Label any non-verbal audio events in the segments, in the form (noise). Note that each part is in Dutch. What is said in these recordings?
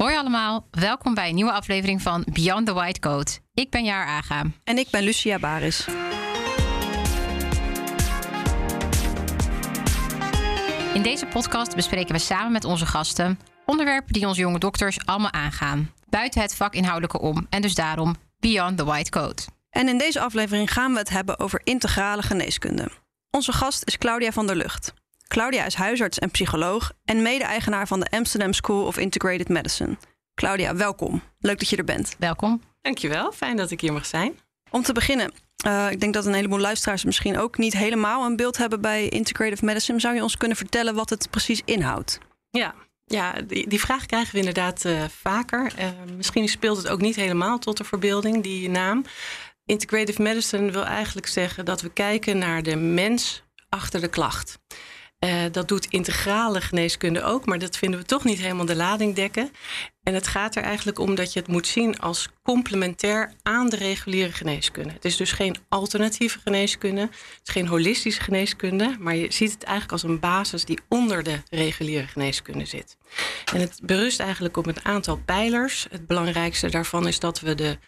Hoi allemaal, welkom bij een nieuwe aflevering van Beyond the White Coat. Ik ben Jaar Aga. En ik ben Lucia Baris. In deze podcast bespreken we samen met onze gasten onderwerpen die onze jonge dokters allemaal aangaan. Buiten het vakinhoudelijke om en dus daarom Beyond the White Coat. En in deze aflevering gaan we het hebben over integrale geneeskunde. Onze gast is Claudia van der Lucht. Claudia is huisarts en psycholoog en mede-eigenaar van de Amsterdam School of Integrated Medicine. Claudia, welkom. Leuk dat je er bent. Welkom. Dankjewel, fijn dat ik hier mag zijn. Om te beginnen, uh, ik denk dat een heleboel luisteraars misschien ook niet helemaal een beeld hebben bij Integrative Medicine. Zou je ons kunnen vertellen wat het precies inhoudt? Ja, ja, die, die vraag krijgen we inderdaad uh, vaker. Uh, misschien speelt het ook niet helemaal tot de verbeelding, die naam. Integrative Medicine wil eigenlijk zeggen dat we kijken naar de mens achter de klacht. Uh, dat doet integrale geneeskunde ook, maar dat vinden we toch niet helemaal de lading dekken. En het gaat er eigenlijk om dat je het moet zien als complementair aan de reguliere geneeskunde. Het is dus geen alternatieve geneeskunde, het is geen holistische geneeskunde, maar je ziet het eigenlijk als een basis die onder de reguliere geneeskunde zit. En het berust eigenlijk op een aantal pijlers. Het belangrijkste daarvan is dat we de,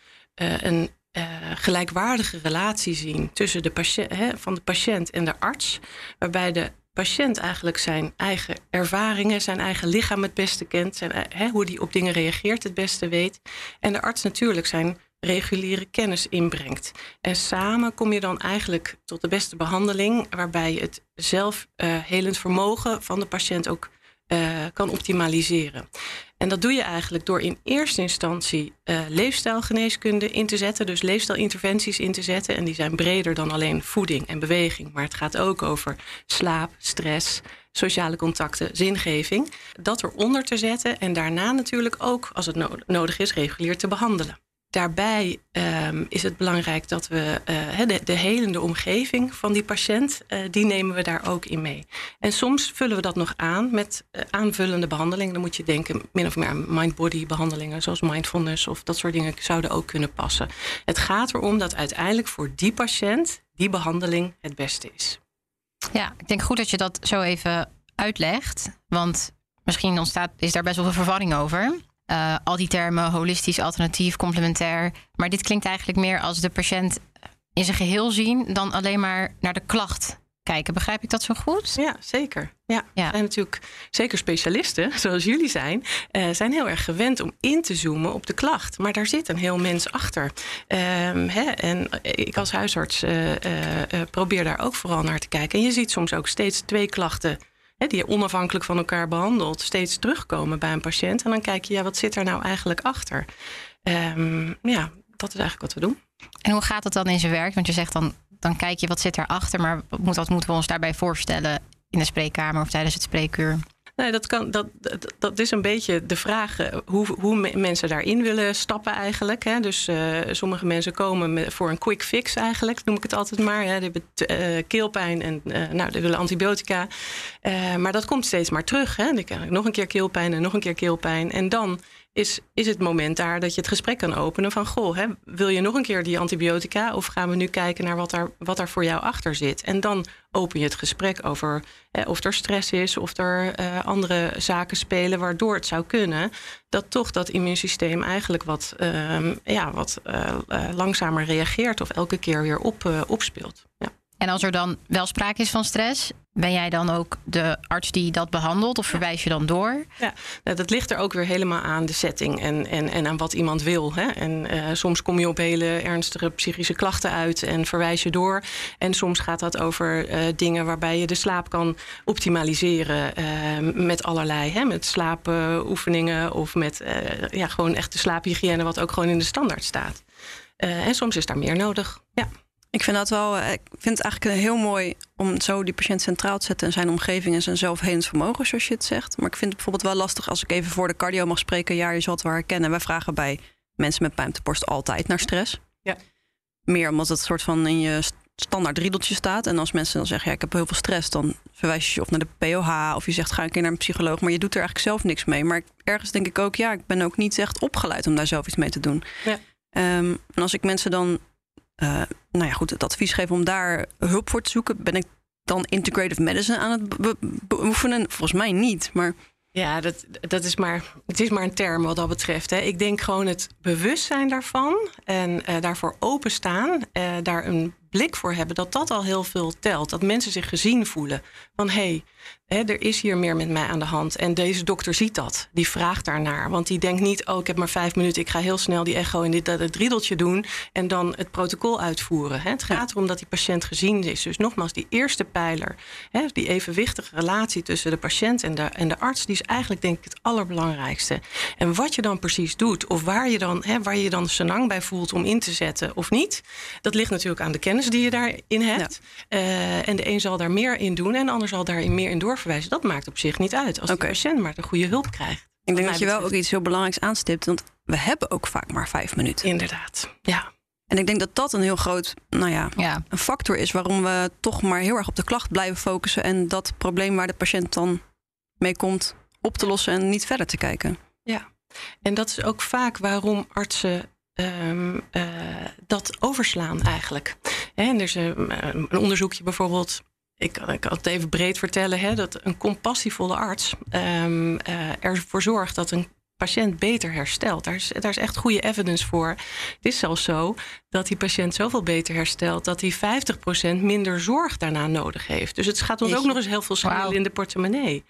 uh, een uh, gelijkwaardige relatie zien tussen de patiënt, hè, van de patiënt en de arts, waarbij de patiënt eigenlijk zijn eigen ervaringen, zijn eigen lichaam het beste kent, zijn, hè, hoe die op dingen reageert het beste weet. En de arts natuurlijk zijn reguliere kennis inbrengt. En samen kom je dan eigenlijk tot de beste behandeling, waarbij je het zelfhelend uh, vermogen van de patiënt ook uh, kan optimaliseren. En dat doe je eigenlijk door in eerste instantie uh, leefstijlgeneeskunde in te zetten, dus leefstijlinterventies in te zetten. En die zijn breder dan alleen voeding en beweging, maar het gaat ook over slaap, stress, sociale contacten, zingeving. Dat eronder te zetten en daarna natuurlijk ook, als het nodig is, regulier te behandelen. Daarbij um, is het belangrijk dat we uh, de, de helende omgeving van die patiënt, uh, die nemen we daar ook in mee. En soms vullen we dat nog aan met uh, aanvullende behandelingen. Dan moet je denken min of meer aan mind-body behandelingen, zoals mindfulness of dat soort dingen zouden ook kunnen passen. Het gaat erom dat uiteindelijk voor die patiënt die behandeling het beste is. Ja, ik denk goed dat je dat zo even uitlegt, want misschien ontstaat, is daar best wel veel verwarring over. Uh, al die termen holistisch, alternatief, complementair. Maar dit klinkt eigenlijk meer als de patiënt in zijn geheel zien dan alleen maar naar de klacht kijken. Begrijp ik dat zo goed? Ja, zeker. Ja, ja. zijn natuurlijk zeker specialisten, (laughs) zoals jullie zijn, uh, zijn heel erg gewend om in te zoomen op de klacht. Maar daar zit een heel mens achter. Um, hè, en ik als huisarts uh, probeer daar ook vooral naar te kijken. En je ziet soms ook steeds twee klachten die onafhankelijk van elkaar behandelt, steeds terugkomen bij een patiënt. En dan kijk je, ja, wat zit er nou eigenlijk achter? Um, ja, dat is eigenlijk wat we doen. En hoe gaat dat dan in zijn werk? Want je zegt dan, dan kijk je wat zit erachter, maar wat moeten we ons daarbij voorstellen in de spreekkamer of tijdens het spreekuur? Nee, dat, kan, dat, dat, is een beetje de vraag hoe, hoe mensen daarin willen stappen eigenlijk. Hè. Dus uh, sommige mensen komen voor een quick fix eigenlijk, noem ik het altijd maar. Hè. Die hebben uh, keelpijn en uh, nou, die willen antibiotica. maar dat komt steeds maar terug. Hè. Dan nog een keer keelpijn en nog een keer keelpijn. En dan is, is het moment daar dat je het gesprek kan openen van... goh, hè, wil je nog een keer die antibiotica... of gaan we nu kijken naar wat daar, wat daar voor jou achter zit? En dan open je het gesprek over eh, of er stress is... of er uh, andere zaken spelen waardoor het zou kunnen... dat toch dat immuunsysteem eigenlijk wat, uh, ja, wat uh, langzamer reageert... of elke keer weer op, opspeelt. Ja. En als er dan wel sprake is van stress, ben jij dan ook de arts die dat behandelt of verwijs je dan door? Ja, nou, dat ligt er ook weer helemaal aan de setting en, en, en aan wat iemand wil. Hè? En uh, soms kom je op hele ernstige psychische klachten uit en verwijs je door. En soms gaat dat over uh, dingen waarbij je de slaap kan optimaliseren uh, met allerlei, hè? met slaapoefeningen of met ja, gewoon echt de slaaphygiëne, wat ook gewoon in de standaard staat. en soms is daar meer nodig. Ja. Ik vind dat wel. Ik vind het eigenlijk heel mooi om zo die patiënt centraal te zetten en zijn omgeving en zijn zelfhelend vermogen, zoals je het zegt. Maar ik vind het bijvoorbeeld wel lastig als ik even voor de cardio mag spreken. Ja, je zal het wel herkennen. Wij vragen bij mensen met pijn op de borst altijd naar stress. Ja. Meer omdat het soort van in je standaard riedeltje staat. En als mensen dan zeggen, ja, ik heb heel veel stress, dan verwijs je je of naar de POH of je zegt, ga een keer naar een psycholoog. Maar je doet er eigenlijk zelf niks mee. Maar ergens denk ik ook, ja, ik ben ook niet echt opgeleid om daar zelf iets mee te doen. Ja. Um, en als ik mensen dan nou ja, goed, het advies geven om daar hulp voor te zoeken. Ben ik dan integrative medicine aan het be beoefenen? Volgens mij niet. Maar Ja, dat, dat is maar, het is maar een term wat dat betreft. Hè. Ik denk gewoon het bewustzijn daarvan en uh, daarvoor openstaan, uh, daar een blik voor hebben, dat dat al heel veel telt. Dat mensen zich gezien voelen. Van hé, hey, er is hier meer met mij aan de hand. En deze dokter ziet dat. Die vraagt daarnaar. Want die denkt niet, oh, ik heb maar vijf minuten. Ik ga heel snel die echo en dit, dat, het doen. En dan het protocol uitvoeren. Het gaat erom dat die patiënt gezien is. Dus nogmaals, die eerste pijler. Die evenwichtige relatie tussen de patiënt en de, en de arts. Die is eigenlijk denk ik het allerbelangrijkste. En wat je dan precies doet. Of waar je dan, waar je dan senang bij voelt om in te zetten of niet. Dat ligt natuurlijk aan de kennis die je daarin hebt. Uh, en de een zal daar meer in doen en de ander zal daarin meer in doorverwijzen. Dat maakt op zich niet uit als okay. de patiënt maar de goede hulp krijgt. Ik denk dat je wel ook iets heel belangrijks aanstipt, want we hebben ook vaak maar vijf minuten. Inderdaad, ja. En ik denk dat dat een heel groot nou ja, ja, een factor is waarom we toch maar heel erg op de klacht blijven focussen en dat probleem waar de patiënt dan mee komt op te lossen en niet verder te kijken. Ja, en dat is ook vaak waarom artsen um, uh, dat overslaan eigenlijk. En er is een, een onderzoekje bijvoorbeeld ik, ik kan het even breed vertellen, hè, dat een compassievolle arts um, uh, ervoor zorgt dat een patiënt beter herstelt. Daar is, daar is echt goede evidence voor. Het is zelfs zo dat die patiënt zoveel beter herstelt dat hij 50% minder zorg daarna nodig heeft. Dus het gaat ons ook nog eens heel veel schelen in de portemonnee.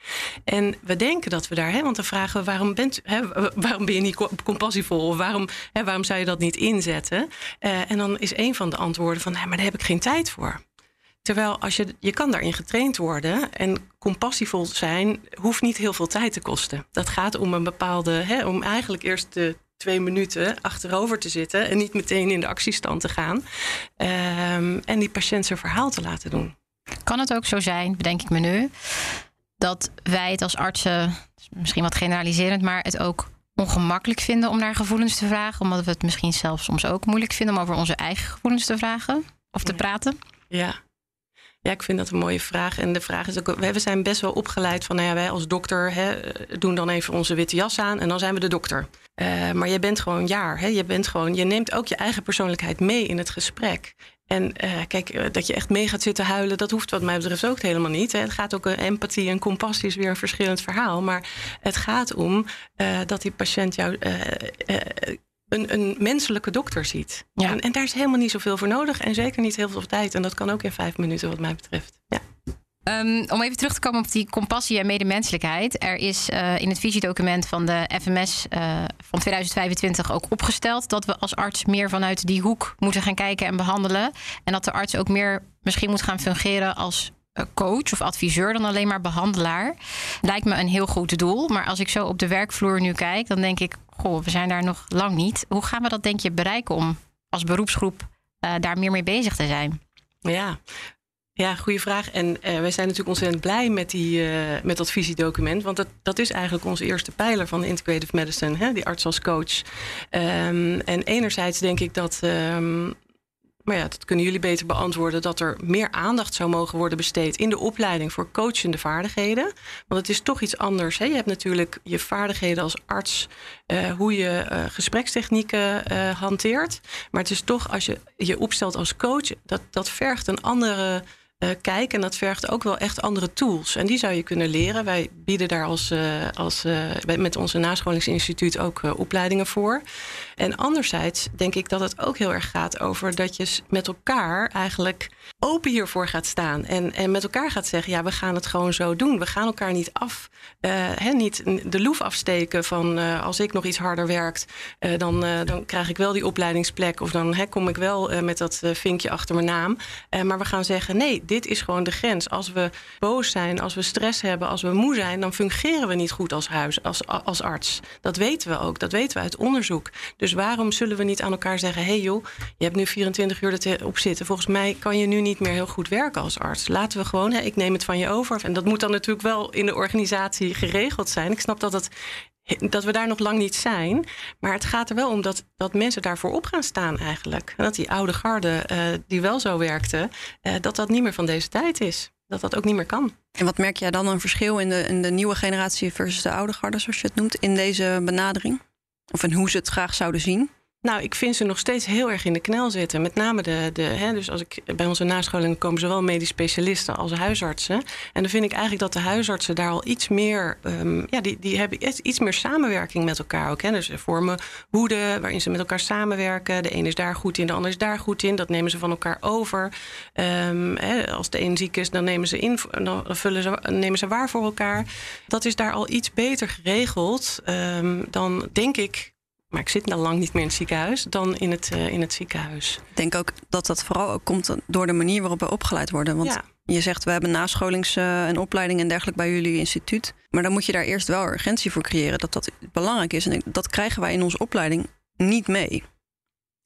En we denken dat we daar, hè, want dan vragen we waarom, bent, hè, waarom ben je niet compassievol of waarom, hè, waarom zou je dat niet inzetten? Uh, en dan is een van de antwoorden van, nee, maar daar heb ik geen tijd voor. Terwijl als je, je kan daarin getraind worden en compassievol zijn hoeft niet heel veel tijd te kosten. Dat gaat om een bepaalde, hè, om eigenlijk eerst de twee minuten achterover te zitten en niet meteen in de actiestand te gaan. Um, en die patiënt zijn verhaal te laten doen. Kan het ook zo zijn, bedenk ik me nu, dat wij het als artsen, misschien wat generaliserend, maar het ook ongemakkelijk vinden om naar gevoelens te vragen, omdat we het misschien zelfs soms ook moeilijk vinden om over onze eigen gevoelens te vragen of te praten? Ja, ja, ik vind dat een mooie vraag. En de vraag is ook, we zijn best wel opgeleid van, nou ja, wij als dokter hè, doen dan even onze witte jas aan en dan zijn we de dokter. Uh, maar je bent gewoon jaar. Hè? Je, bent gewoon, je neemt ook je eigen persoonlijkheid mee in het gesprek. En uh, kijk, uh, dat je echt mee gaat zitten huilen, dat hoeft wat mij betreft ook helemaal niet. Hè. Het gaat ook, empathie en compassie is weer een verschillend verhaal. Maar het gaat om dat die patiënt jou een, een menselijke dokter ziet. Ja. En, en, daar is helemaal niet zoveel voor nodig. En zeker niet heel veel tijd. En dat kan ook in vijf minuten, wat mij betreft. Ja. Um, om even terug te komen op die compassie en medemenselijkheid. Er is uh, in het visiedocument van de FMS uh, van 2025 ook opgesteld dat we als arts meer vanuit die hoek moeten gaan kijken en behandelen. En dat de arts ook meer misschien moet gaan fungeren als eh, coach of adviseur dan alleen maar behandelaar. Lijkt me een heel goed doel. Maar als ik zo op de werkvloer nu kijk, dan denk ik, goh, we zijn daar nog lang niet. Hoe gaan we dat denk je bereiken om als beroepsgroep uh, daar meer mee bezig te zijn? Ja, ja, goede vraag. En uh, wij zijn natuurlijk ontzettend blij met, die, met dat visiedocument. Want dat, dat is eigenlijk onze eerste pijler van integrative medicine, hè, die arts als coach. Um, en enerzijds denk ik dat um, maar ja, dat kunnen jullie beter beantwoorden, dat er meer aandacht zou mogen worden besteed in de opleiding voor coachende vaardigheden. Want het is toch iets anders. Hè? Je hebt natuurlijk je vaardigheden als arts, uh, hoe je uh, gesprekstechnieken uh, hanteert. Maar het is toch, als je je opstelt als coach, dat, dat vergt een andere uh, kijken. En dat vergt ook wel echt andere tools. En die zou je kunnen leren. Wij bieden daar als, uh, als, uh, met onze nascholingsinstituut ook opleidingen voor. En anderzijds denk ik dat het ook heel erg gaat over dat je met elkaar eigenlijk open hiervoor gaat staan. En, en met elkaar gaat zeggen, ja, we gaan het gewoon zo doen. We gaan elkaar niet af, hè, niet de loef afsteken van als ik nog iets harder werkt, dan, dan krijg ik wel die opleidingsplek. Of dan hè, kom ik wel met dat vinkje achter mijn naam. maar we gaan zeggen, nee, dit is gewoon de grens. Als we boos zijn, als we stress hebben, als we moe zijn, dan fungeren we niet goed als huis, als, als arts. Dat weten we ook, dat weten we uit onderzoek. Dus waarom zullen we niet aan elkaar zeggen: hé hey joh, je hebt nu 24 uur erop zitten. Volgens mij kan je nu niet meer heel goed werken als arts. Laten we gewoon, hè, ik neem het van je over. En dat moet dan natuurlijk wel in de organisatie geregeld zijn. Ik snap dat het dat we daar nog lang niet zijn. Maar het gaat er wel om dat, dat mensen daarvoor op gaan staan eigenlijk. En dat die oude garde, uh, die wel zo werkte, uh, dat dat niet meer van deze tijd is. Dat dat ook niet meer kan. En wat merk jij dan een verschil in de, in de nieuwe generatie versus de oude garde, zoals je het noemt, in deze benadering? Of in hoe ze het graag zouden zien? Nou, ik vind ze nog steeds heel erg in de knel zitten. Met name de, de hè, dus als ik bij onze nascholing komen zowel medisch specialisten als huisartsen. En dan vind ik eigenlijk dat de huisartsen daar al iets meer, um, ja, die, die hebben iets meer samenwerking met elkaar ook. Hè. Dus ze vormen hoeden waarin ze met elkaar samenwerken. De ene is daar goed in, de ander is daar goed in. Dat nemen ze van elkaar over. Um, hè, als de een ziek is, dan nemen ze in, dan vullen ze, nemen ze waar voor elkaar. Dat is daar al iets beter geregeld um, dan denk ik maar ik zit al lang niet meer in het ziekenhuis dan in het, uh, in het ziekenhuis. Ik denk ook dat dat vooral ook komt door de manier waarop we opgeleid worden. Want ja. je zegt, we hebben nascholings- uh, en opleiding en dergelijke bij jullie instituut. Maar dan moet je daar eerst wel urgentie voor creëren dat dat belangrijk is. En dat krijgen wij in onze opleiding niet mee.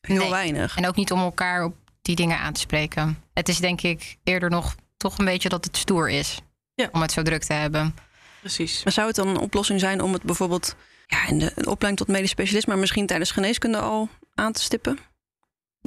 Heel nee. weinig. En ook niet om elkaar op die dingen aan te spreken. Het is denk ik eerder nog toch een beetje dat het stoer is ja. om het zo druk te hebben. Precies. Maar zou het dan een oplossing zijn om het bijvoorbeeld ja, in de opleiding tot medisch specialist, maar misschien tijdens geneeskunde al aan te stippen?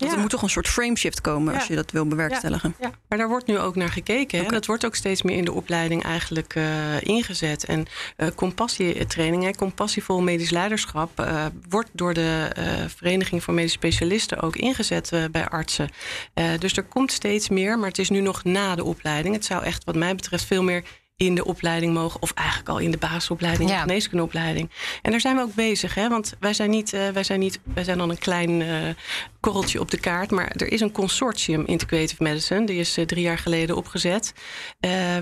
Ja. Er moet toch een soort frameshift komen als je dat wil bewerkstelligen. Ja, maar daar wordt nu ook naar gekeken. Okay. Dat wordt ook steeds meer in de opleiding eigenlijk uh, ingezet. En uh, compassietraining, compassievol medisch leiderschap, uh, wordt door de Vereniging voor Medisch Specialisten ook ingezet bij artsen. dus er komt steeds meer, maar het is nu nog na de opleiding. Het zou echt, wat mij betreft, veel meer in de opleiding mogen. Of eigenlijk al in de basisopleiding, ja. de geneeskundeopleiding. En daar zijn we ook bezig. Hè? Want wij zijn niet, uh, wij zijn niet, wij zijn dan een klein uh, korreltje op de kaart. Maar er is een consortium Integrative Medicine. Die is uh, drie jaar geleden opgezet.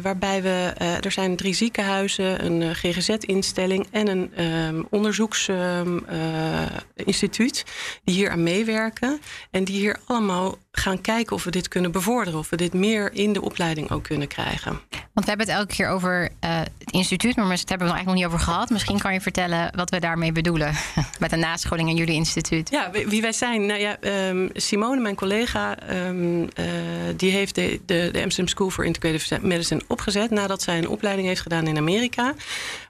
waarbij we, er zijn drie ziekenhuizen, een GGZ-instelling en een um, onderzoeksinstituut. die hier aan meewerken. En die hier allemaal gaan kijken of we dit kunnen bevorderen. Of we dit meer in de opleiding ook kunnen krijgen. Want we hebben het elke keer over uh, het instituut, maar het hebben we nog eigenlijk nog niet over gehad. Misschien kan je vertellen wat we daarmee bedoelen (laughs) met een nascholing in jullie instituut. Ja, wie wij zijn. Nou ja, um, Simone, mijn collega, um, uh, die heeft de, de, de Amsterdam School for Integrative Medicine opgezet nadat zij een opleiding heeft gedaan in Amerika.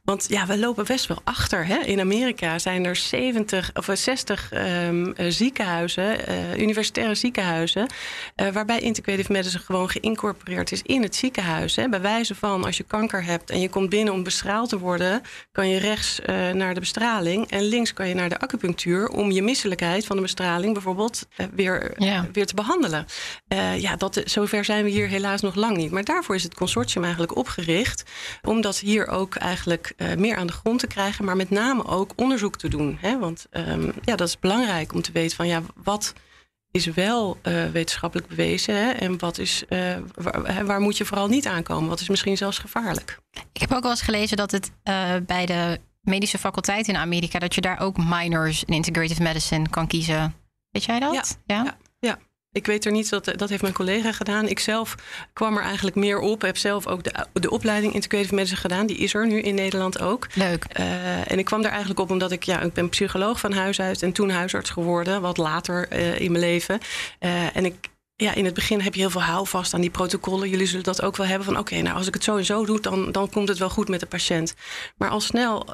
Want ja, we lopen best wel achter. Hè? In Amerika zijn er 70 of 60 um, ziekenhuizen, uh, universitaire ziekenhuizen, uh, waarbij integrative medicine gewoon geïncorporeerd is in het ziekenhuis. Hè? Bij wijze van als je kanker hebt en je komt binnen om bestraald te worden, kan je rechts uh, naar de bestraling en links kan je naar de acupunctuur om je misselijkheid van de bestraling bijvoorbeeld weer, ja. weer te behandelen. ja, dat, zover zijn we hier helaas nog lang niet. Maar daarvoor is het consortium eigenlijk opgericht, omdat hier ook eigenlijk uh, meer aan de grond te krijgen, maar met name ook onderzoek te doen. Hè? Want um, ja, dat is belangrijk om te weten van ja, wat is wel uh, wetenschappelijk bewezen hè? en wat is, uh, waar, waar, moet je vooral niet aankomen? Wat is misschien zelfs gevaarlijk? Ik heb ook wel eens gelezen dat het bij de medische faculteit in Amerika, dat je daar ook minors in integrative medicine kan kiezen. Weet jij dat? Ja, ja? ja. ja. Ik weet er niet, dat, dat heeft mijn collega gedaan. Ik zelf kwam er eigenlijk meer op. Heb zelf ook de, de opleiding Integrative Medicine gedaan. Die is er nu in Nederland ook. Leuk. Uh, en ik kwam er eigenlijk op omdat ik, ja, ik ben psycholoog van huis uit en toen huisarts geworden, wat later uh, in mijn leven. Uh, en ik, ja, in het begin heb je heel veel houvast aan die protocollen. Jullie zullen dat ook wel hebben van oké, okay, nou als ik het zo en zo doe, dan, dan komt het wel goed met de patiënt. Maar al snel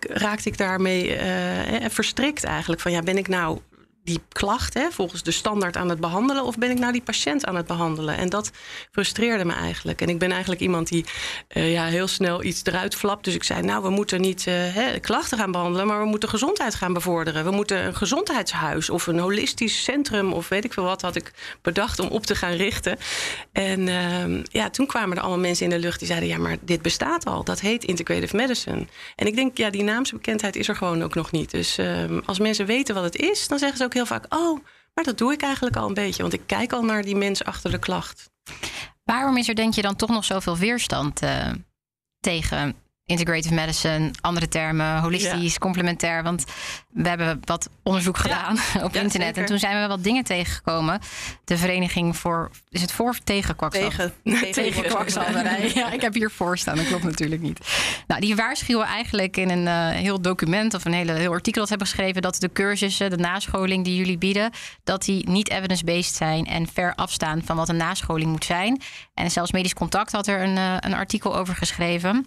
raakte ik daarmee verstrikt eigenlijk van ja, ben ik nou die klacht hè, volgens de standaard aan het behandelen of ben ik nou die patiënt aan het behandelen? En dat frustreerde me eigenlijk. En ik ben eigenlijk iemand die uh, ja, heel snel iets eruit flapt. Dus ik zei, nou, we moeten niet uh, hè, klachten gaan behandelen, maar we moeten gezondheid gaan bevorderen. We moeten een gezondheidshuis of een holistisch centrum of weet ik veel wat had ik bedacht om op te gaan richten. En uh, ja, toen kwamen er allemaal mensen in de lucht die zeiden, ja, maar dit bestaat al. Dat heet integrative medicine. En ik denk, ja, die naamsbekendheid is er gewoon ook nog niet. Dus ehm, als mensen weten wat het is, dan zeggen ze ook heel vaak: Oh, maar dat doe ik eigenlijk al een beetje, want ik kijk al naar die mens achter de klacht. Waarom is er, denk je, dan toch nog zoveel weerstand uh, tegen integrative medicine, andere termen, holistisch, ja. complementair. Want we hebben wat onderzoek gedaan ja. (laughs) op ja, internet. Zeker. En toen zijn we wat dingen tegengekomen. De vereniging voor. Is het voor of tegen kwakzalverij? (laughs) Tegen, tegen kwakzalverij. (laughs) Ja, ik heb hier voor staan. Dat klopt natuurlijk niet. Nou, die waarschuwen eigenlijk in een uh, heel document of een hele, heel artikel dat hebben geschreven. dat de cursussen, de nascholing die jullie bieden. dat die niet evidence-based zijn en ver afstaan van wat een nascholing moet zijn. En zelfs Medisch Contact had er een, uh, een artikel over geschreven.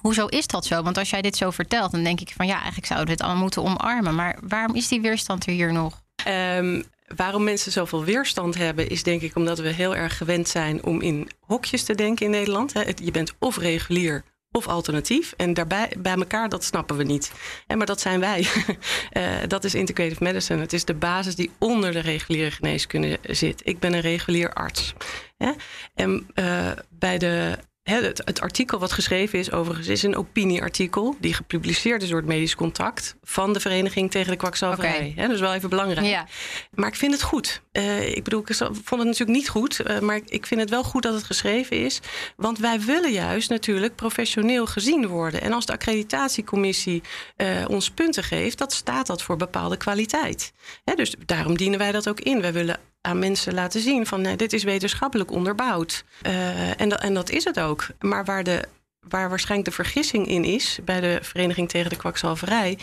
Hoezo is dat zo? Want als jij dit zo vertelt, dan denk ik van ja, eigenlijk zouden we dit allemaal moeten omarmen. Maar waarom is die weerstand er hier nog? Um, waarom mensen zoveel weerstand hebben, is denk ik omdat we heel erg gewend zijn om in hokjes te denken in Nederland. Je bent of regulier of alternatief. En daarbij bij elkaar, dat snappen we niet. En maar dat zijn wij. uh, (laughs) dat is integrative medicine. Het is de basis die onder de reguliere geneeskunde zit. Ik ben een regulier arts. En uh, bij de het, het, artikel wat geschreven is, overigens, is een opinieartikel. die gepubliceerd is door het Medisch Contact. van de Vereniging tegen de Kwakzalverij. Okay. dat is wel even belangrijk. Ja. Maar ik vind het goed. Uh, ik bedoel, ik vond het natuurlijk niet goed. Uh, maar ik vind het wel goed dat het geschreven is. Want wij willen juist natuurlijk professioneel gezien worden. En als de accreditatiecommissie uh, ons punten geeft, dat staat dat voor bepaalde kwaliteit. dus daarom dienen wij dat ook in. Wij willen aan mensen laten zien van nee, dit is wetenschappelijk onderbouwd. Uh, en, dat, en dat is het ook. Maar waar, de, waar waarschijnlijk de vergissing in is bij de Vereniging tegen de Kwakzalverij,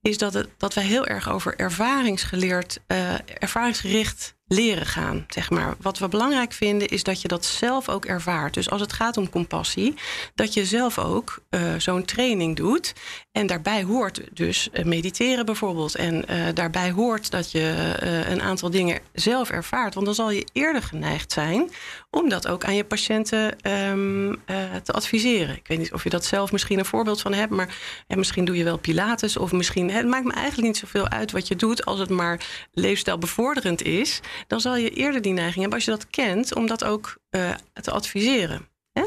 is dat, het, dat wij heel erg over ervaringsgeleerd, uh, ervaringsgericht leren gaan. Zeg maar. Wat we belangrijk vinden is dat je dat zelf ook ervaart. Dus als het gaat om compassie, dat je zelf ook uh, zo'n training doet. En daarbij hoort dus uh, mediteren bijvoorbeeld. En uh, daarbij hoort dat je een aantal dingen zelf ervaart. Want dan zal je eerder geneigd zijn om dat ook aan je patiënten um, te adviseren. Ik weet niet of je dat zelf misschien een voorbeeld van hebt, maar misschien doe je wel Pilates of misschien. Het maakt me eigenlijk niet zoveel uit wat je doet als het maar leefstijlbevorderend is dan zal je eerder die neiging hebben, als je dat kent, om dat ook uh, te adviseren. Hè?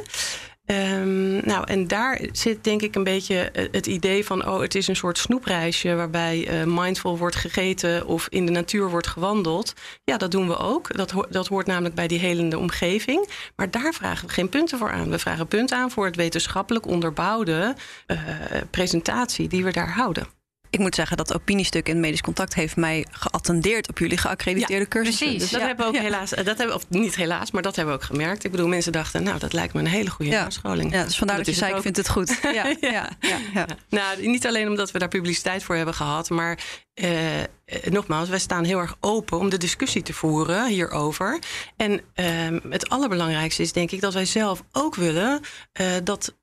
Um, nou, en daar zit denk ik een beetje het idee van: oh, het is een soort snoepreisje waarbij uh, mindful wordt gegeten of in de natuur wordt gewandeld. Ja, dat doen we ook. Dat, dat hoort namelijk bij die helende omgeving. Maar daar vragen we geen punten voor aan. We vragen punten aan voor het wetenschappelijk onderbouwde presentatie die we daar houden ik moet zeggen dat opiniestuk in medisch contact heeft mij geattendeerd op jullie geaccrediteerde ja, cursussen. Precies, dus dat hebben we ook helaas, dat hebben of niet helaas, maar dat hebben we ook gemerkt. Ik bedoel, mensen dachten, nou, dat lijkt me een hele goede ja. scholing. Ja, dus vandaar dat, dat je zei, ik vind het goed. (laughs) ja, ja. Ja, Nou, niet alleen omdat we daar publiciteit voor hebben gehad, maar uh, nogmaals, wij staan heel erg open om de discussie te voeren hierover. En uh, het allerbelangrijkste is denk ik dat wij zelf ook willen uh, dat,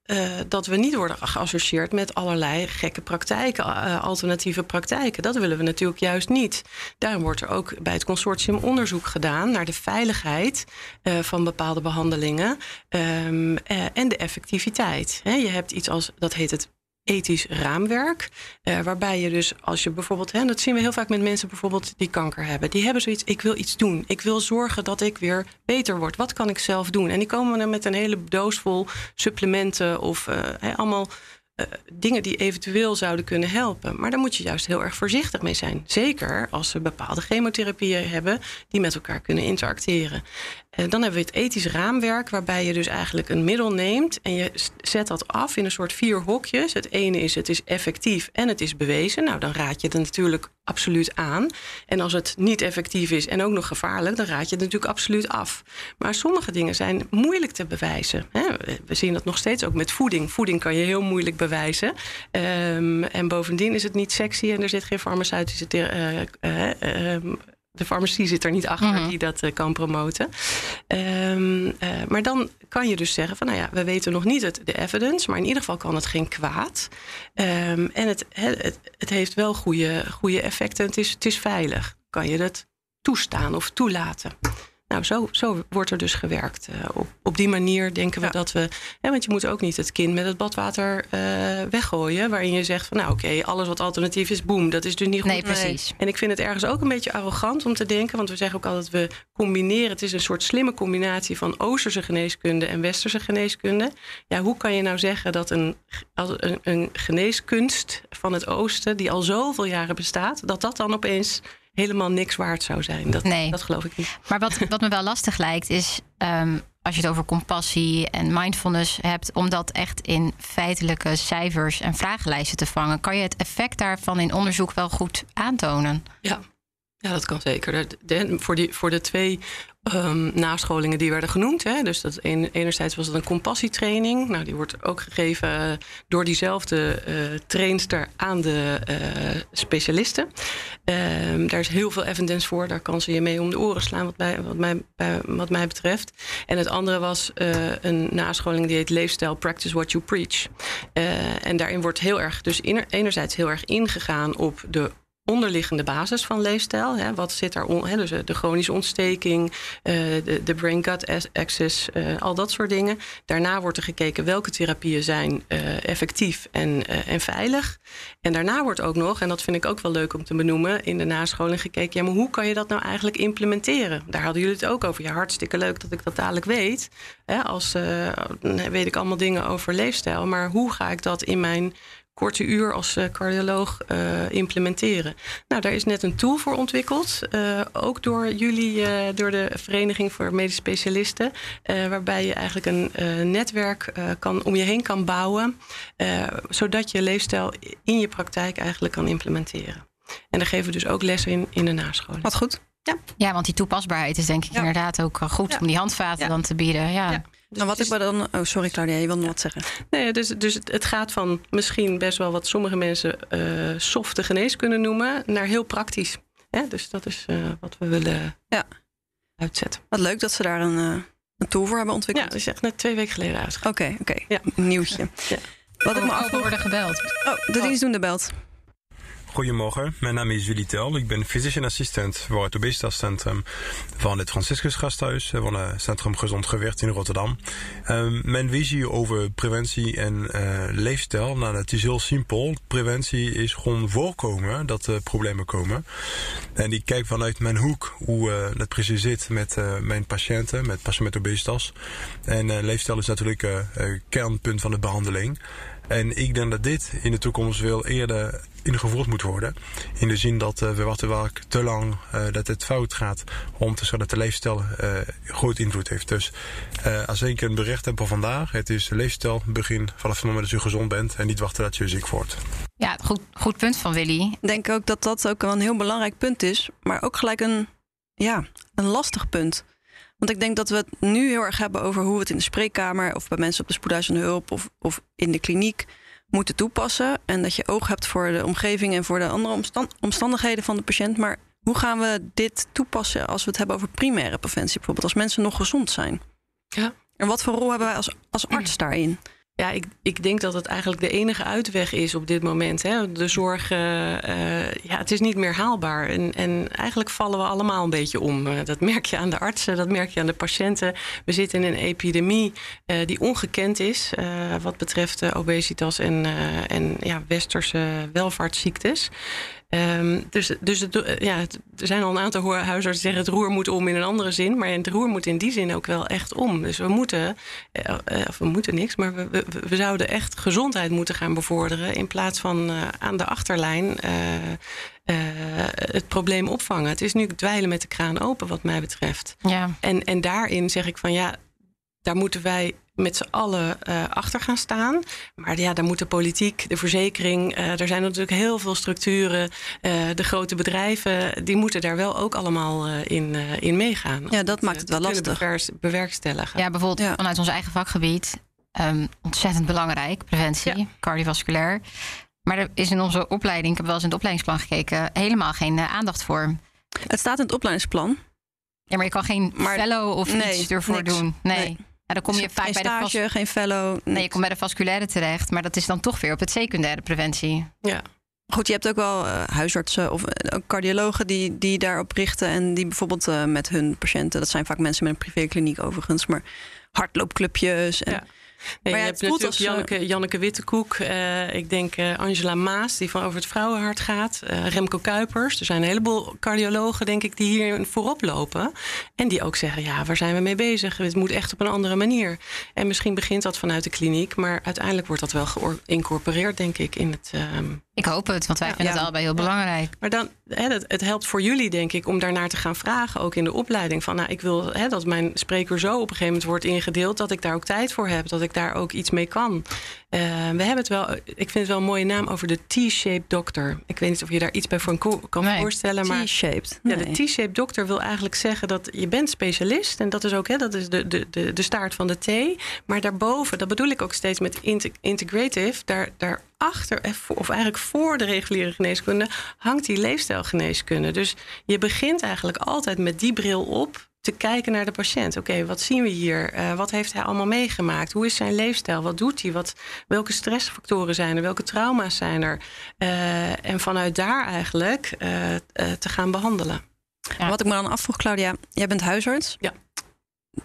dat we niet worden geassocieerd met allerlei gekke praktijken, alternatieve praktijken. Dat willen we natuurlijk juist niet. Daarom wordt er ook bij het consortium onderzoek gedaan naar de veiligheid van bepaalde behandelingen um, en de effectiviteit. Je hebt iets als, dat heet het ethisch raamwerk. Uh, waarbij je dus, als je bijvoorbeeld, hè, dat zien we heel vaak met mensen bijvoorbeeld die kanker hebben. Die hebben zoiets, ik wil iets doen. Ik wil zorgen dat ik weer beter word. Wat kan ik zelf doen? En die komen dan met een hele doos vol supplementen of uh, allemaal uh, dingen die eventueel zouden kunnen helpen. Maar daar moet je juist heel erg voorzichtig mee zijn. Zeker als we bepaalde chemotherapieën hebben die met elkaar kunnen interacteren. Uh, dan hebben we het ethisch raamwerk, waarbij je dus eigenlijk een middel neemt en je zet dat af in een soort vier hokjes. Het ene is het is effectief en het is bewezen. Nou, dan raad je het natuurlijk absoluut aan. En als het niet effectief is en ook nog gevaarlijk, dan raad je het natuurlijk absoluut af. Maar sommige dingen zijn moeilijk te bewijzen. We zien dat nog steeds ook met voeding. Voeding kan je heel moeilijk bewijzen. Um, en bovendien is het niet sexy en er zit geen farmaceutische. Uh, uh, uh, de farmacie zit er niet achter mm -hmm. die dat uh, kan promoten. Um, uh, maar dan kan je dus zeggen van, nou ja, we weten nog niet het, de evidence, maar in ieder geval kan het geen kwaad. Um, en het, het, het, heeft wel goede, goede effecten. Het is, het is veilig. Kan je het toestaan of toelaten? Nou, zo, zo wordt er dus gewerkt. Uh, op, op die manier denken we ja. dat we. Hè, want je moet ook niet het kind met het badwater uh, weggooien. Waarin je zegt van nou oké, okay, alles wat alternatief is, boem, dat is dus niet goed. Nee, precies. En ik vind het ergens ook een beetje arrogant om te denken. Want we zeggen ook altijd, we combineren. Het is een soort slimme combinatie van Oosterse geneeskunde en Westerse geneeskunde. Ja, hoe kan je nou zeggen dat een, een, een geneeskunst van het Oosten, die al zoveel jaren bestaat, dat dat dan opeens helemaal niks waard zou zijn. Dat, nee. dat geloof ik niet. Maar wat, wat me wel lastig lijkt is. Um, als je het over compassie en mindfulness hebt, om dat echt in feitelijke cijfers en vragenlijsten te vangen, kan je het effect daarvan in onderzoek wel goed aantonen? Ja, ja, dat kan zeker. De, voor, die, voor de twee um, nascholingen die werden genoemd. Hè, dus dat enerzijds was het een compassietraining. Nou, die wordt ook gegeven uh, door diezelfde uh, trainster aan de uh, specialisten. Um, daar is heel veel evidence voor. Daar kan ze je mee om de oren slaan, wat, bij, wat, mij, wat mij betreft. En het andere was een nascholing die heet Leefstijl Practice What You Preach. en daarin wordt heel erg, dus enerzijds heel erg ingegaan op de onderliggende basis van leefstijl. Hè. Wat zit daaronder? Dus de chronische ontsteking, de, de brain-gut axis, al dat soort dingen. Daarna wordt er gekeken welke therapieën zijn effectief en, en veilig. En daarna wordt ook nog, en dat vind ik ook wel leuk om te benoemen, in de nascholing gekeken, ja, maar hoe kan je dat nou eigenlijk implementeren? Daar hadden jullie het ook over. Ja, hartstikke leuk dat ik dat dadelijk weet. Hè, als weet ik allemaal dingen over leefstijl. Maar hoe ga ik dat in mijn korte uur als uh, cardioloog uh, implementeren. Nou, daar is net een tool voor ontwikkeld. Uh, ook door jullie, door de Vereniging voor Medische Specialisten. waarbij je eigenlijk een netwerk kan, om je heen kan bouwen. zodat je leefstijl in je praktijk eigenlijk kan implementeren. En daar geven we dus ook lessen in in de nascholing. Wat goed. Ja. ja, want die toepasbaarheid is denk ik inderdaad ook goed om die handvaten dan te bieden. Ja. Dus nou, wat ik maar dan. Oh, sorry, Claudia, je wilde nog wat zeggen. Nee, dus, dus het gaat van misschien best wel wat sommige mensen uh, softe geneeskunde noemen, naar heel praktisch. Ja, dus dat is uh, wat we willen ja. uitzetten. Wat leuk dat ze daar een, uh, een tool voor hebben ontwikkeld. Ja, dat is echt net twee weken geleden uitgegaan. Oké, oké. Ja. Nieuwtje. Ja. Wat ik me afvroeg... worden gebeld. Oh, de dienstdoende belt. Goedemorgen, mijn naam is Julie Tel. Ik ben physician assistent voor het obesitascentrum van het Franciscus Gasthuis, van het Centrum Gezond Gewicht in Rotterdam. Um, mijn visie over preventie en uh, leefstijl, nou, het is heel simpel. Preventie is gewoon voorkomen dat er problemen komen. En ik kijk vanuit mijn hoek hoe uh, dat precies zit met mijn patiënten, met patiënten met obesitas. En leefstijl is natuurlijk een kernpunt van de behandeling. En ik denk dat dit in de toekomst veel eerder ingevoerd moet worden. In de zin dat uh, we wachten vaak te lang uh, dat het fout gaat om te zeggen dat de leefstijl uh, groot invloed heeft. Dus als ik een bericht heb voor vandaag, het is leefstijl begin vanaf het moment dat je gezond bent en niet wachten dat je ziek wordt. Ja, goed, goed punt van Willy. Ik denk ook dat dat ook een heel belangrijk punt is, maar ook gelijk een, ja, een lastig punt. Want ik denk dat we het nu heel erg hebben over hoe we het in de spreekkamer of bij mensen op de spoedeisende hulp of, of in de kliniek moeten toepassen. En dat je oog hebt voor de omgeving en voor de andere omstandigheden van de patiënt. Maar hoe gaan we dit toepassen als we het hebben over primaire preventie, bijvoorbeeld als mensen nog gezond zijn? Ja. En wat voor rol hebben wij als, als arts daarin? Ja, ik, ik denk dat het eigenlijk de enige uitweg is op dit moment. Hè. De zorg, uh, ja, het is niet meer haalbaar. En, en eigenlijk vallen we allemaal een beetje om. Uh, dat merk je aan de artsen, dat merk je aan de patiënten. We zitten in een epidemie uh, die ongekend is wat betreft obesitas en, en ja, westerse welvaartsziektes. Um, dus dus het, ja, er zijn al een aantal huisartsen die zeggen het roer moet om in een andere zin. Maar het roer moet in die zin ook wel echt om. Dus we moeten, uh, of we moeten niks, maar we, we, we, zouden echt gezondheid moeten gaan bevorderen. In plaats van uh, aan de achterlijn uh, het probleem opvangen. Het is nu dweilen met de kraan open, wat mij betreft. Ja. En, en daarin zeg ik van ja, daar moeten wij met z'n allen uh, achter gaan staan. Maar ja, daar moet de politiek, de verzekering, uh, er zijn natuurlijk heel veel structuren. Uh, de grote bedrijven, die moeten daar wel ook allemaal in, in meegaan. Ja, dat maakt het wel lastig. bewerkstelligen. Ja, bijvoorbeeld vanuit ons eigen vakgebied. Um, ontzettend belangrijk, preventie, ja. cardiovasculair. Maar er is in onze opleiding, ik heb wel eens in het opleidingsplan gekeken, helemaal geen aandacht voor. Het staat in het opleidingsplan. Ja, maar je kan geen maar, fellow of nee, iets ervoor niks. doen. Nee. nee. Nou, dan kom je vaak geen bij stage, de geen fellow. Nee, je komt bij de vasculaire terecht, maar dat is dan toch weer op het secundaire preventie. Ja. Goed, je hebt ook wel uh, huisartsen of uh, cardiologen die, die daarop richten. En die bijvoorbeeld uh, met hun patiënten, dat zijn vaak mensen met een privékliniek overigens, maar hardloopclubjes. En, ja. Nee, maar je hebt natuurlijk als, Janneke, Janneke Wittekoek. Uh, ik denk uh, Angela Maas, die van over het vrouwenhart gaat. Uh, Remco Kuipers. Er zijn een heleboel cardiologen, denk ik, die hier voorop lopen. En die ook zeggen, ja, waar zijn we mee bezig? Het moet echt op een andere manier. En misschien begint dat vanuit de kliniek. Maar uiteindelijk wordt dat wel geïncorporeerd, denk ik, in het... Ik hoop het, want wij ja, vinden het allebei heel belangrijk. Maar dan, hè, het, het, helpt voor jullie, denk ik, om daarnaar te gaan vragen, ook in de opleiding. Van, nou, ik wil hè, dat mijn spreker zo op een gegeven moment wordt ingedeeld, dat ik daar ook tijd voor heb, dat ik daar ook iets mee kan. Uh, we hebben het wel, ik vind het wel een mooie naam over de T-shaped doctor. Ik weet niet of je daar iets bij voor kan nee, voorstellen. Maar T-shaped. Nee. Ja, de T-shaped doctor wil eigenlijk zeggen dat je bent specialist. En dat is ook hè, dat is de, de, de, de staart van de T. Maar daarboven, dat bedoel ik ook steeds met integrative, daar, daar achter, eh, of eigenlijk voor de reguliere geneeskunde, hangt die leefstijlgeneeskunde. Dus je begint eigenlijk altijd met die bril op te kijken naar de patiënt. Oké, wat zien we hier? Uh, wat heeft hij allemaal meegemaakt? Hoe is zijn leefstijl? Wat doet hij? Wat, welke stressfactoren zijn er? Welke trauma's zijn er? Uh, en vanuit daar eigenlijk uh, te gaan behandelen. Ja. Wat ik me dan afvroeg, Claudia, jij bent huisarts. Ja.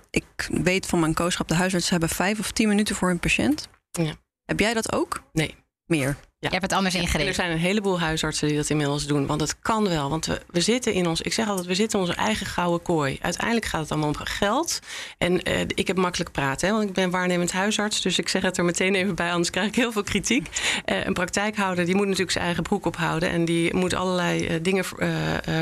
Ik weet van mijn kooschap, de huisartsen hebben vijf of tien minuten voor hun patiënt. Ja. Heb jij dat ook? Nee. Meer? Je hebt het anders ingericht. er zijn een heleboel huisartsen die dat inmiddels doen. Want het kan wel. Want we, we zitten in ons, ik zeg altijd, we zitten in onze eigen gouden kooi. Uiteindelijk gaat het allemaal om geld. En uh, ik heb makkelijk praten, hè, want ik ben waarnemend huisarts. Dus ik zeg het er meteen even bij, anders krijg ik heel veel kritiek. Uh, een praktijkhouder, die moet natuurlijk zijn eigen broek ophouden. En die moet allerlei uh, dingen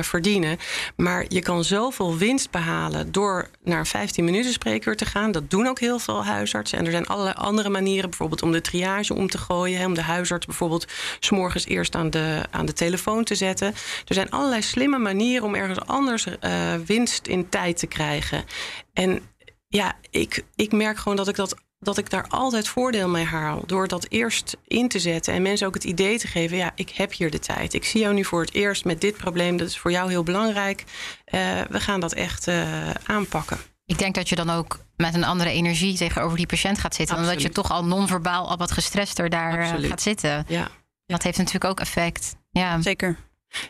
verdienen. Maar je kan zoveel winst behalen door naar een 15 minuten spreekuur te gaan. Dat doen ook heel veel huisartsen. En er zijn allerlei andere manieren, bijvoorbeeld om de triage om te gooien. Hè, om de huisarts bijvoorbeeld bijvoorbeeld s'morgens eerst aan de, aan de telefoon te zetten. Er zijn allerlei slimme manieren om ergens anders uh, winst in tijd te krijgen. En ja, ik, ik merk gewoon dat ik dat dat ik daar altijd voordeel mee haal. Door dat eerst in te zetten en mensen ook het idee te geven: ja, ik heb hier de tijd. Ik zie jou nu voor het eerst met dit probleem. Dat is voor jou heel belangrijk. Uh, we gaan dat echt uh, aanpakken. Ik denk dat je dan ook met een andere energie tegenover die patiënt gaat zitten. Absoluut. Omdat je toch al non-verbaal al wat gestrester daar eh, Absoluut. gaat zitten. Ja. Dat heeft natuurlijk ook effect. Ja. Zeker.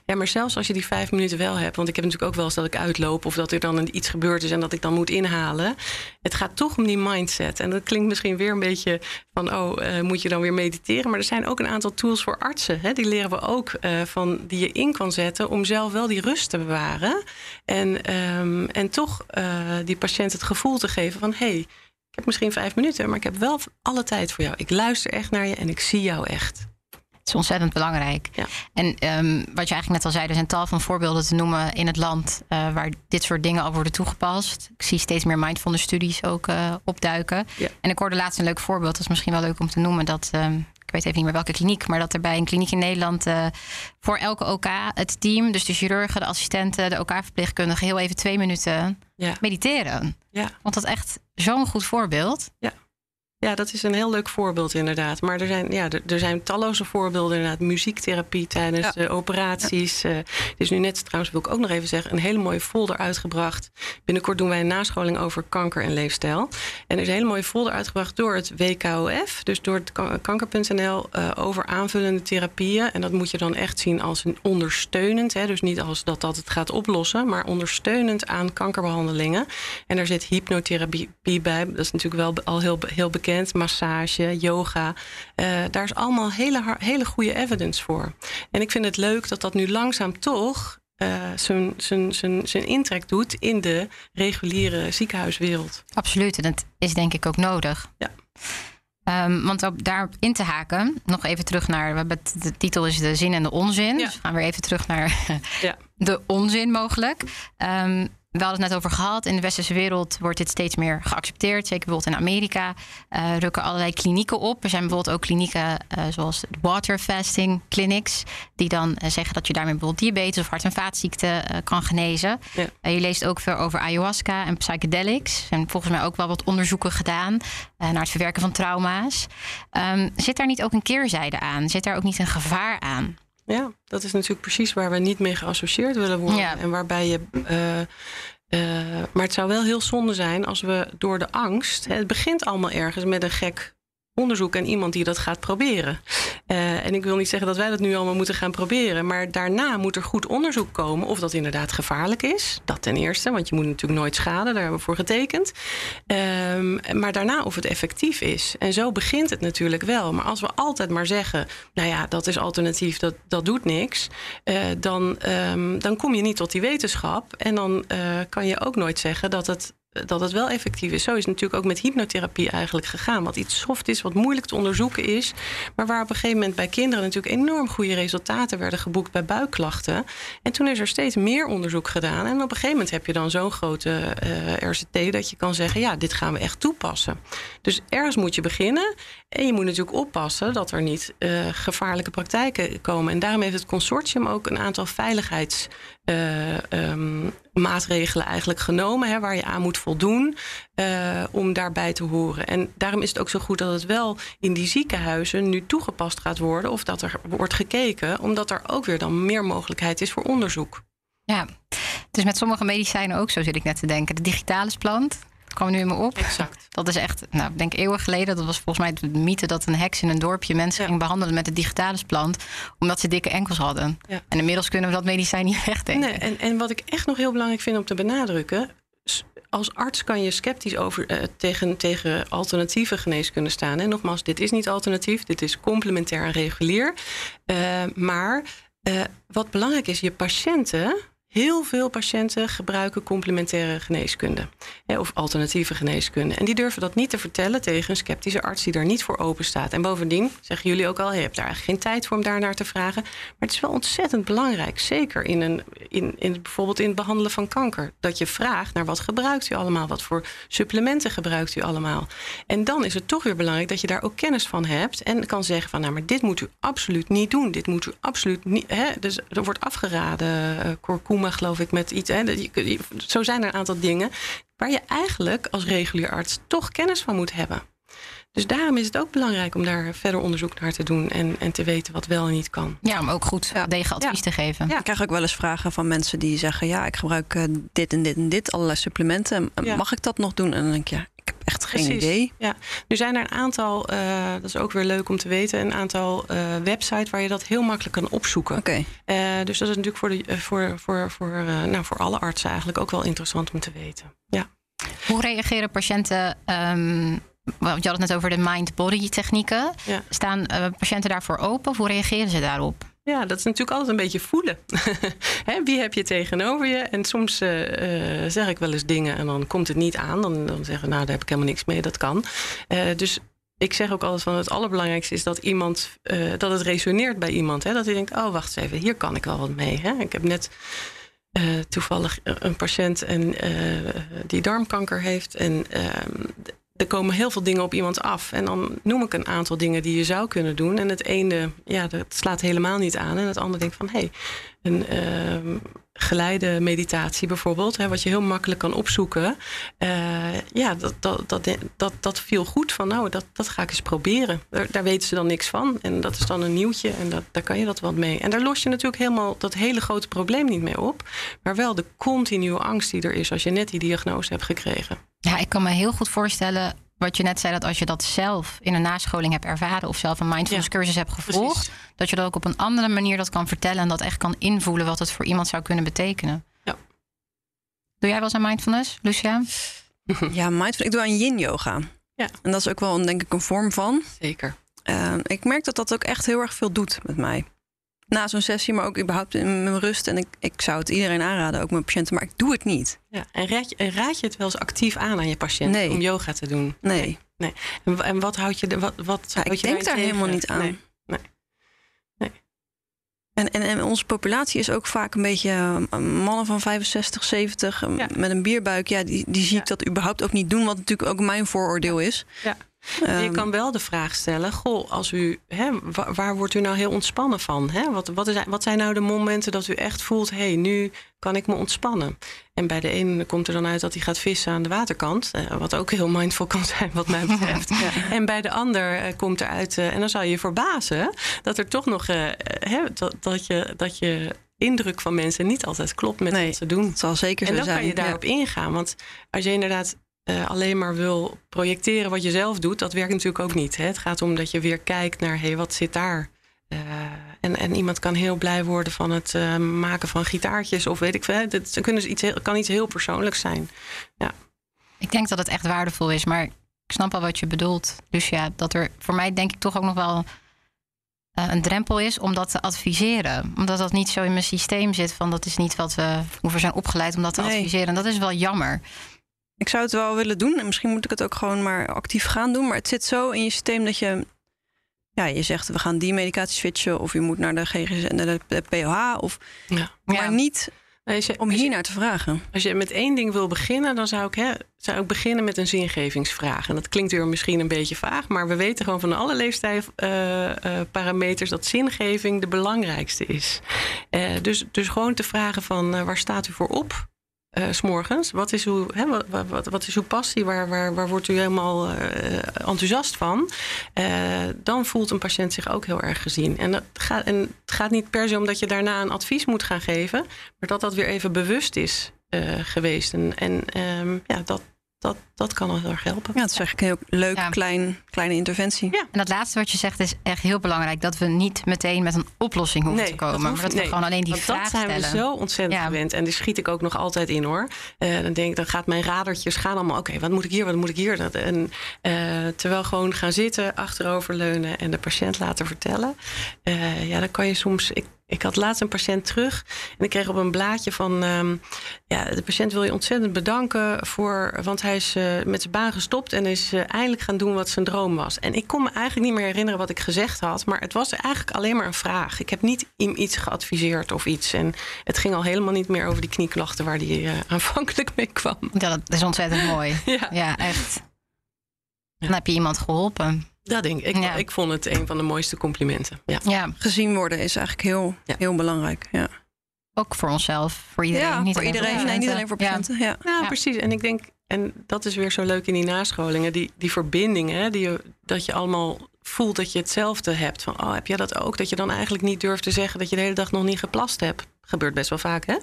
Ja, maar zelfs als je die vijf minuten wel hebt, want ik heb natuurlijk ook wel eens dat ik uitloop of dat er dan iets gebeurd is en dat ik dan moet inhalen. Het gaat toch om die mindset. En dat klinkt misschien weer een beetje van, oh, uh, moet je dan weer mediteren? Maar er zijn ook een aantal tools voor artsen. Hè? Die leren we ook uh, van die je in kan zetten om zelf wel die rust te bewaren. En, um, en toch uh, die patiënt het gevoel te geven van, hé, hey, ik heb misschien vijf minuten, maar ik heb wel alle tijd voor jou. Ik luister echt naar je en ik zie jou echt. Is ontzettend belangrijk. Ja. En um, wat je eigenlijk net al zei, er zijn tal van voorbeelden te noemen in het land uh, waar dit soort dingen al worden toegepast. Ik zie steeds meer mindfulness studies ook uh, opduiken. Ja. En ik hoorde laatst een leuk voorbeeld, dat is misschien wel leuk om te noemen. Dat, um, ik weet even niet meer welke kliniek, maar dat er bij een kliniek in Nederland uh, voor elke OK het team, dus de chirurgen, de assistenten, de OK-verpleegkundigen, heel even twee minuten ja. mediteren. Ja. Want dat is echt zo'n goed voorbeeld. Ja. Ja, dat is een heel leuk voorbeeld inderdaad. Maar er zijn, ja, er, er zijn talloze voorbeelden inderdaad. Muziektherapie tijdens ja. de operaties. Ja. Uh, dus nu net trouwens wil ik ook nog even zeggen... een hele mooie folder uitgebracht. Binnenkort doen wij een nascholing over kanker en leefstijl. En er is een hele mooie folder uitgebracht door het WKOF. Dus door het kanker.nl uh, over aanvullende therapieën. En dat moet je dan echt zien als een ondersteunend. Hè, dus niet als dat dat het gaat oplossen... maar ondersteunend aan kankerbehandelingen. En daar zit hypnotherapie bij. Dat is natuurlijk wel al heel, heel bekend massage, yoga. Uh, daar is allemaal hele, hele goede evidence voor. En ik vind het leuk dat dat nu langzaam toch uh, zijn intrek doet in de reguliere ziekenhuiswereld. Absoluut, en dat is denk ik ook nodig. Ja. Um, want op daarop in te haken, nog even terug naar. We hebben de titel is de zin en de onzin. Ja. Dus we gaan weer even terug naar ja. (laughs) de onzin mogelijk. Um, we hadden het net over gehad. In de westerse wereld wordt dit steeds meer geaccepteerd. Zeker bijvoorbeeld in Amerika uh, rukken allerlei klinieken op. Er zijn bijvoorbeeld ook klinieken uh, zoals water fasting clinics. Die dan uh, zeggen dat je daarmee bijvoorbeeld diabetes of hart- en vaatziekten kan genezen. Ja. je leest ook veel over ayahuasca en psychedelics. Er zijn volgens mij ook wel wat onderzoeken gedaan naar het verwerken van trauma's. Um, zit daar niet ook een keerzijde aan? Zit daar ook niet een gevaar aan? Ja, dat is natuurlijk precies waar we niet mee geassocieerd willen worden. Ja. En waarbij je. Uh, uh, maar het zou wel heel zonde zijn als we door de angst. Het begint allemaal ergens met een gek onderzoek en iemand die dat gaat proberen. Uh, en ik wil niet zeggen dat wij dat nu allemaal moeten gaan proberen. Maar daarna moet er goed onderzoek komen of dat inderdaad gevaarlijk is. Dat ten eerste, want je moet natuurlijk nooit schaden. Daar hebben we voor getekend. Um, maar daarna of het effectief is. En zo begint het natuurlijk wel. Maar als we altijd maar zeggen... nou ja, dat is alternatief, dat, dat doet niks... Uh, dan, um, dan kom je niet tot die wetenschap. En dan uh, kan je ook nooit zeggen dat het dat het wel effectief is. Zo is het natuurlijk ook met hypnotherapie eigenlijk gegaan. Wat iets soft is, wat moeilijk te onderzoeken is. Maar waar op een gegeven moment bij kinderen natuurlijk enorm goede resultaten werden geboekt bij buikklachten. En toen is er steeds meer onderzoek gedaan. En op een gegeven moment heb je dan zo'n grote uh, RCT dat je kan zeggen: ja, dit gaan we echt toepassen. Dus ergens moet je beginnen. En je moet natuurlijk oppassen dat er niet uh, gevaarlijke praktijken komen. En daarom heeft het consortium ook een aantal veiligheids. Uh, um, maatregelen eigenlijk genomen, hè, waar je aan moet voldoen uh, om daarbij te horen. En daarom is het ook zo goed dat het wel in die ziekenhuizen nu toegepast gaat worden of dat er wordt gekeken, omdat er ook weer dan meer mogelijkheid is voor onderzoek. Ja, Het is met sommige medicijnen ook zo, zit ik net te denken. De digitalis plant, kwam nu in me op. Exact. Dat is echt, nou, ik denk eeuwen geleden. Dat was volgens mij de mythe dat een heks in een dorpje mensen Ja. ging behandelen met de digitalis plant. Omdat ze dikke enkels hadden. Ja. En inmiddels kunnen we dat medicijn niet wegdenken. Nee, en, en wat ik echt nog heel belangrijk vind om te benadrukken. Als arts kan je sceptisch over, eh, tegen, tegen alternatieve geneeskunde staan. En nogmaals, dit is niet alternatief, dit is complementair en regulier. Eh, maar eh, wat belangrijk is, je patiënten, heel veel patiënten gebruiken complementaire geneeskunde. Hè, of alternatieve geneeskunde. En die durven dat niet te vertellen tegen een sceptische arts die daar niet voor open staat. En bovendien zeggen jullie ook al, je hebt daar eigenlijk geen tijd voor om daar naar te vragen. Maar het is wel ontzettend belangrijk, zeker in een, in, in, bijvoorbeeld in het behandelen van kanker, dat je vraagt naar wat gebruikt u allemaal, wat voor supplementen gebruikt u allemaal. En dan is het toch weer belangrijk dat je daar ook kennis van hebt en kan zeggen van, nou, maar dit moet u absoluut niet doen, dit moet u absoluut niet. Hè? Dus er wordt afgeraden, kurkuma geloof ik met iets. Hè? Dat je- je- Zo zijn er een aantal dingen waar je eigenlijk als regulier arts toch kennis van moet hebben. Dus daarom is het ook belangrijk om daar verder onderzoek naar te doen en, en te weten wat wel en niet kan. Ja, om ook goed Ja. degen advies Ja. te geven. Ja. Ik krijg ook wel eens vragen van mensen die zeggen: Ja, ik gebruik eh, dit en dit en dit, allerlei supplementen. Mag ik dat nog doen? En dan denk ik: Ja, echt geen Precies. idee. Ja, nu zijn er een aantal, eh, dat is ook weer leuk om te weten, een aantal eh, websites waar je dat heel makkelijk kan opzoeken. Oké, Eh, dus dat is natuurlijk voor, de, voor, voor, voor, eh, nou, voor alle artsen eigenlijk ook wel interessant om te weten. Ja. Hoe reageren patiënten? ehm, want je had het net over de mind-body technieken. Ja. Staan eh, patiënten daarvoor open? Of hoe reageren ze daarop? Ja, dat is natuurlijk altijd een beetje voelen. (laughs) Hè, wie heb je tegenover je? En soms eh, eh, zeg ik wel eens dingen en dan komt het niet aan. Dan, dan zeggen we, nou, daar heb ik helemaal niks mee, dat kan. Eh, dus ik zeg ook altijd van het allerbelangrijkste is dat iemand, dat het resoneert bij iemand. Hè? Dat hij denkt, oh, wacht eens even, hier kan ik wel wat mee. Hè? Ik heb net toevallig een patiënt en, die darmkanker heeft. En ehm, er komen heel veel dingen op iemand af. En dan noem ik een aantal dingen die je zou kunnen doen. En het ene, ja, dat slaat helemaal niet aan. En het andere denkt van, hé, hey, een ehm, geleide meditatie bijvoorbeeld, hè, wat je heel makkelijk kan opzoeken. Eh, ja, dat, dat, dat, dat, dat viel goed van, nou, dat, dat ga ik eens proberen. Daar, daar weten ze dan niks van. En dat is dan een nieuwtje en dat, daar kan je dat wat mee. En daar los je natuurlijk helemaal dat hele grote probleem niet mee op. Maar wel de continue angst die er is als je net die diagnose hebt gekregen. Ja, ik kan me heel goed voorstellen wat je net zei, dat als je dat zelf in een nascholing hebt ervaren of zelf een mindfulness Ja, cursus hebt gevolgd, Precies. dat je dat ook op een andere manier dat kan vertellen en dat echt kan invoelen wat het voor iemand zou kunnen betekenen. Ja. Doe jij wel eens aan mindfulness, Lucia? (laughs) ja, mindfulness. Ik doe aan yin yoga. Ja. En dat is ook wel een, denk ik een vorm van. Zeker. Eh, ik merk dat dat ook echt heel erg veel doet met mij. Na zo'n sessie, maar ook überhaupt in mijn rust. En ik, ik zou het iedereen aanraden, ook mijn patiënten, maar ik doe het niet. Ja, en raad je, en raad je het wel eens actief aan aan je patiënt Nee. om yoga te doen? Nee, En, wa- en wat houd je, de- wat, wat ja, houd ik je denk daar helemaal niet aan. Nee. En, en, en onze populatie is ook vaak een beetje eh, mannen van 65, 70 eh, Ja. met een bierbuik. Ja, die, die zie Ja. ik dat überhaupt ook niet doen, wat natuurlijk ook mijn vooroordeel is. Ja. Ehm, je kan wel de vraag stellen: Goh, als u, hè, wa- waar, wordt u nou heel ontspannen van? Hè? Wat, wat, is, wat zijn nou de momenten dat u echt voelt: hé, hey, nu kan ik me ontspannen? En bij de ene komt er dan uit dat hij gaat vissen aan de waterkant, eh, wat ook heel mindful kan zijn, wat mij betreft. (laughs) En bij de ander eh, komt eruit, eh, en dan zou je je verbazen dat er toch nog, hè, dat, dat, je, dat je indruk van mensen niet altijd klopt met Nee. wat ze doen. Het zal zeker En zo dan zijn. kan je daarop ingaan. Want als je inderdaad eh, alleen maar wil projecteren wat je zelf doet, dat werkt natuurlijk ook niet. Hè? Het gaat om dat je weer kijkt naar hé, hey, wat zit daar. Eh, en, en iemand kan heel blij worden van het eh, maken van gitaartjes of weet ik veel. Het kunnen iets heel, kan iets heel persoonlijks zijn. Ik denk dat het echt waardevol is, maar ik snap al wat je bedoelt, Lucia. Dat er voor mij denk ik toch ook nog wel een drempel is om dat te adviseren. Omdat dat niet zo in mijn systeem zit van dat is niet wat we hoe we zijn opgeleid om dat te Nee. adviseren. En dat is wel jammer. Ik zou het wel willen doen en misschien moet ik het ook gewoon maar actief gaan doen. Maar het zit zo in je systeem dat je, ja, je zegt we gaan die medicatie switchen of je moet naar de GGZ, naar de, de POH of, Ja. Ja. maar niet je, om hier naar te vragen. Als je met één ding wil beginnen, dan zou ik, hè, zou ik beginnen met een zingevingsvraag. En dat klinkt weer misschien een beetje vaag, maar we weten gewoon van alle leefstijlparameters dat zingeving de belangrijkste is. Eh, dus, dus gewoon te vragen van eh, waar staat u voor op? Uh? Wat is uw, hè, wat, wat, is uw passie? Waar, waar, waar wordt u helemaal uh, enthousiast van? Uh, dan voelt een patiënt zich ook heel erg gezien. En, gaat, en het gaat niet per se om dat je daarna een advies moet gaan geven, maar dat dat weer even bewust is geweest. En, en um, ja, dat, dat, dat kan al heel erg helpen. Ja, het is eigenlijk een heel leuk, klein, kleine interventie. Ja. En dat laatste wat je zegt is echt heel belangrijk. Dat we niet meteen met een oplossing hoeven te komen. maar dat we gewoon alleen die Want vraag stellen. dat zijn we zo ontzettend gewend. En die schiet ik ook nog altijd in hoor. Uh, dan denk ik, dan gaat mijn radertjes gaan allemaal... oké, wat moet ik hier, wat moet ik hier? Dat, en, uh, terwijl gewoon gaan zitten, achteroverleunen... en de patiënt laten vertellen. Uh, ja, dan kan je soms... Ik, ik had laatst een patiënt terug en ik kreeg op een blaadje van... Um, ja, de patiënt wil je ontzettend bedanken voor... want hij is uh, met zijn baan gestopt en is uh, eindelijk gaan doen wat zijn droom was. En ik kon me eigenlijk niet meer herinneren wat ik gezegd had... maar het was eigenlijk alleen maar een vraag. Ik heb niet hem iets geadviseerd of iets. En het ging al helemaal niet meer over die knieklachten... waar hij uh, aanvankelijk mee kwam. Ja, dat is ontzettend mooi. (laughs) ja. ja, echt. Dan heb je iemand geholpen. Dat denk ik. Ik, ja. ik vond het een van de mooiste complimenten. Ja. ja. Gezien worden is eigenlijk heel, ja. heel belangrijk. Ja. Ook voor onszelf, voor iedereen. Ja, niet voor iedereen. Voor nee, niet alleen voor patiënten. Ja. Ja. precies. En ik denk, en dat is weer zo leuk in die nascholingen, die, die verbindingen, die je, dat je allemaal voelt dat je hetzelfde hebt. Van, oh, heb jij dat ook? Dat je dan eigenlijk niet durft te zeggen dat je de hele dag nog niet geplast hebt. Gebeurt best wel vaak, hè?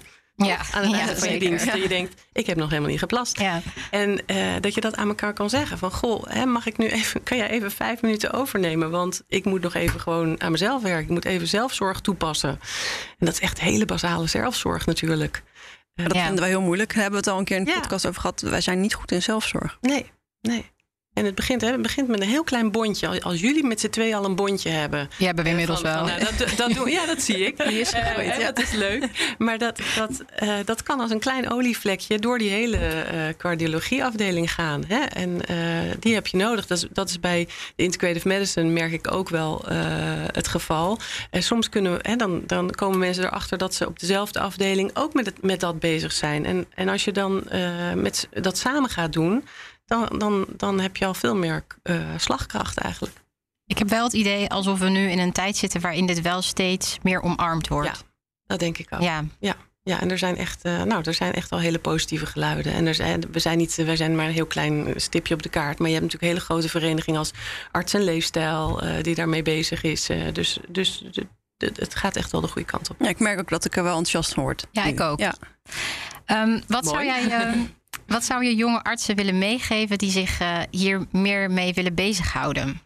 Ja, aan het einde ja, van je dienst. Ja. je denkt, ik heb nog helemaal niet geplast. Ja. En uh, dat je dat aan elkaar kan zeggen. Van, goh, hè, mag ik nu even, kan jij even vijf minuten overnemen? Want ik moet nog even gewoon aan mezelf werken. Ik moet even zelfzorg toepassen. En dat is echt hele basale zelfzorg natuurlijk. Dat vinden wij heel moeilijk. Daar hebben we het al een keer in de podcast over gehad. Wij zijn niet goed in zelfzorg. Nee, nee. En het begint, hè, het begint met een heel klein bondje. Als jullie met z'n twee al een bondje hebben. Die hebben we inmiddels van, wel. Van, nou, dat, dat doen, ja, dat zie ik. (laughs) Die is gegooid. Uh, ja. Dat is leuk. Maar dat, dat, uh, dat kan als een klein olievlekje door die hele uh, cardiologieafdeling gaan. Hè? En die heb je nodig. Dat is, dat is bij de integrative medicine, merk ik ook wel het geval. En soms kunnen we, hè, dan, dan komen mensen erachter dat ze op dezelfde afdeling ook met, het, met dat bezig zijn. En, en als je dan met, dat samen gaat doen dan, dan, dan heb je al veel meer uh, slagkracht eigenlijk. Ik heb wel het idee alsof we nu in een tijd zitten waarin dit wel steeds meer omarmd wordt. Ja, dat denk ik ook. Ja. ja. Ja, en er zijn echt, uh, nou, er zijn echt al hele positieve geluiden. En er zijn, we zijn niet, wij zijn maar een heel klein stipje op de kaart. Maar je hebt natuurlijk hele grote verenigingen als Arts en Leefstijl, uh, die daarmee bezig is. Uh, dus, dus het gaat echt wel de goede kant op. Ja, ik merk ook dat ik er wel enthousiast van word. Ja, ik ook. Ja. Um, wat Mooi. zou jij. (laughs) Wat zou je jonge artsen willen meegeven die zich uh, hier meer mee willen bezighouden?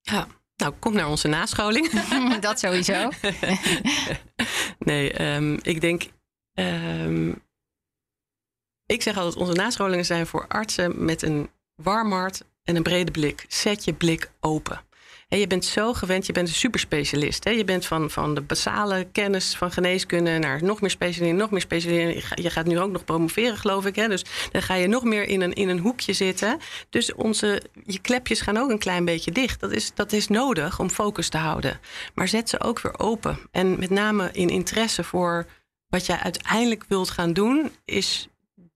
Ja, nou, kom naar onze nascholing. (laughs) dat sowieso. (laughs) nee, um, ik denk. Um, ik zeg altijd: onze nascholingen zijn voor artsen met een warm hart en een brede blik. Zet je blik open. En je bent zo gewend, je bent een superspecialist. Hè? Je bent van, van de basale kennis van geneeskunde naar nog meer specialiseren, nog meer specialiseren. Je gaat nu ook nog promoveren, geloof ik. Hè? Dus dan ga je nog meer in een, in een hoekje zitten. Dus onze, je klepjes gaan ook een klein beetje dicht. Dat is, dat is nodig om focus te houden. Maar zet ze ook weer open. En met name in interesse voor wat jij uiteindelijk wilt gaan doen, is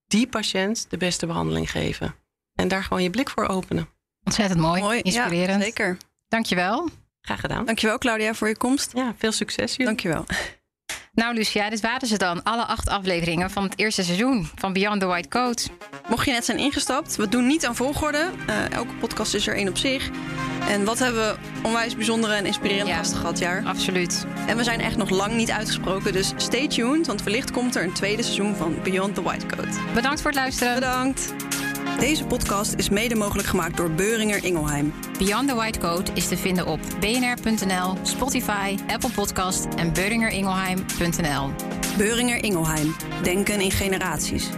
die patiënt de beste behandeling geven. En daar gewoon je blik voor openen. Ontzettend mooi, mooi inspirerend. Ja, zeker. Dankjewel. Graag gedaan. Dankjewel Claudia voor je komst. Ja, veel succes jullie. Dankjewel. Nou Lucia, dit waren ze dan. Alle acht afleveringen van het eerste seizoen van Beyond the White Coat. Mocht je net zijn ingestapt, we doen niet aan volgorde. Uh, elke podcast is er één op zich. En wat hebben we onwijs bijzondere en inspirerende Ja. gasten gehad, jaar. Absoluut. En we zijn echt nog lang niet uitgesproken, dus stay tuned. Want wellicht komt er een tweede seizoen van Beyond the White Coat. Bedankt voor het luisteren. Bedankt. Deze podcast is mede mogelijk gemaakt door Beuringer Ingelheim. Beyond the White Coat is te vinden op bnr.nl, Spotify, Apple Podcast en beuringeringelheim.nl. Beuringer Ingelheim. Denken in generaties.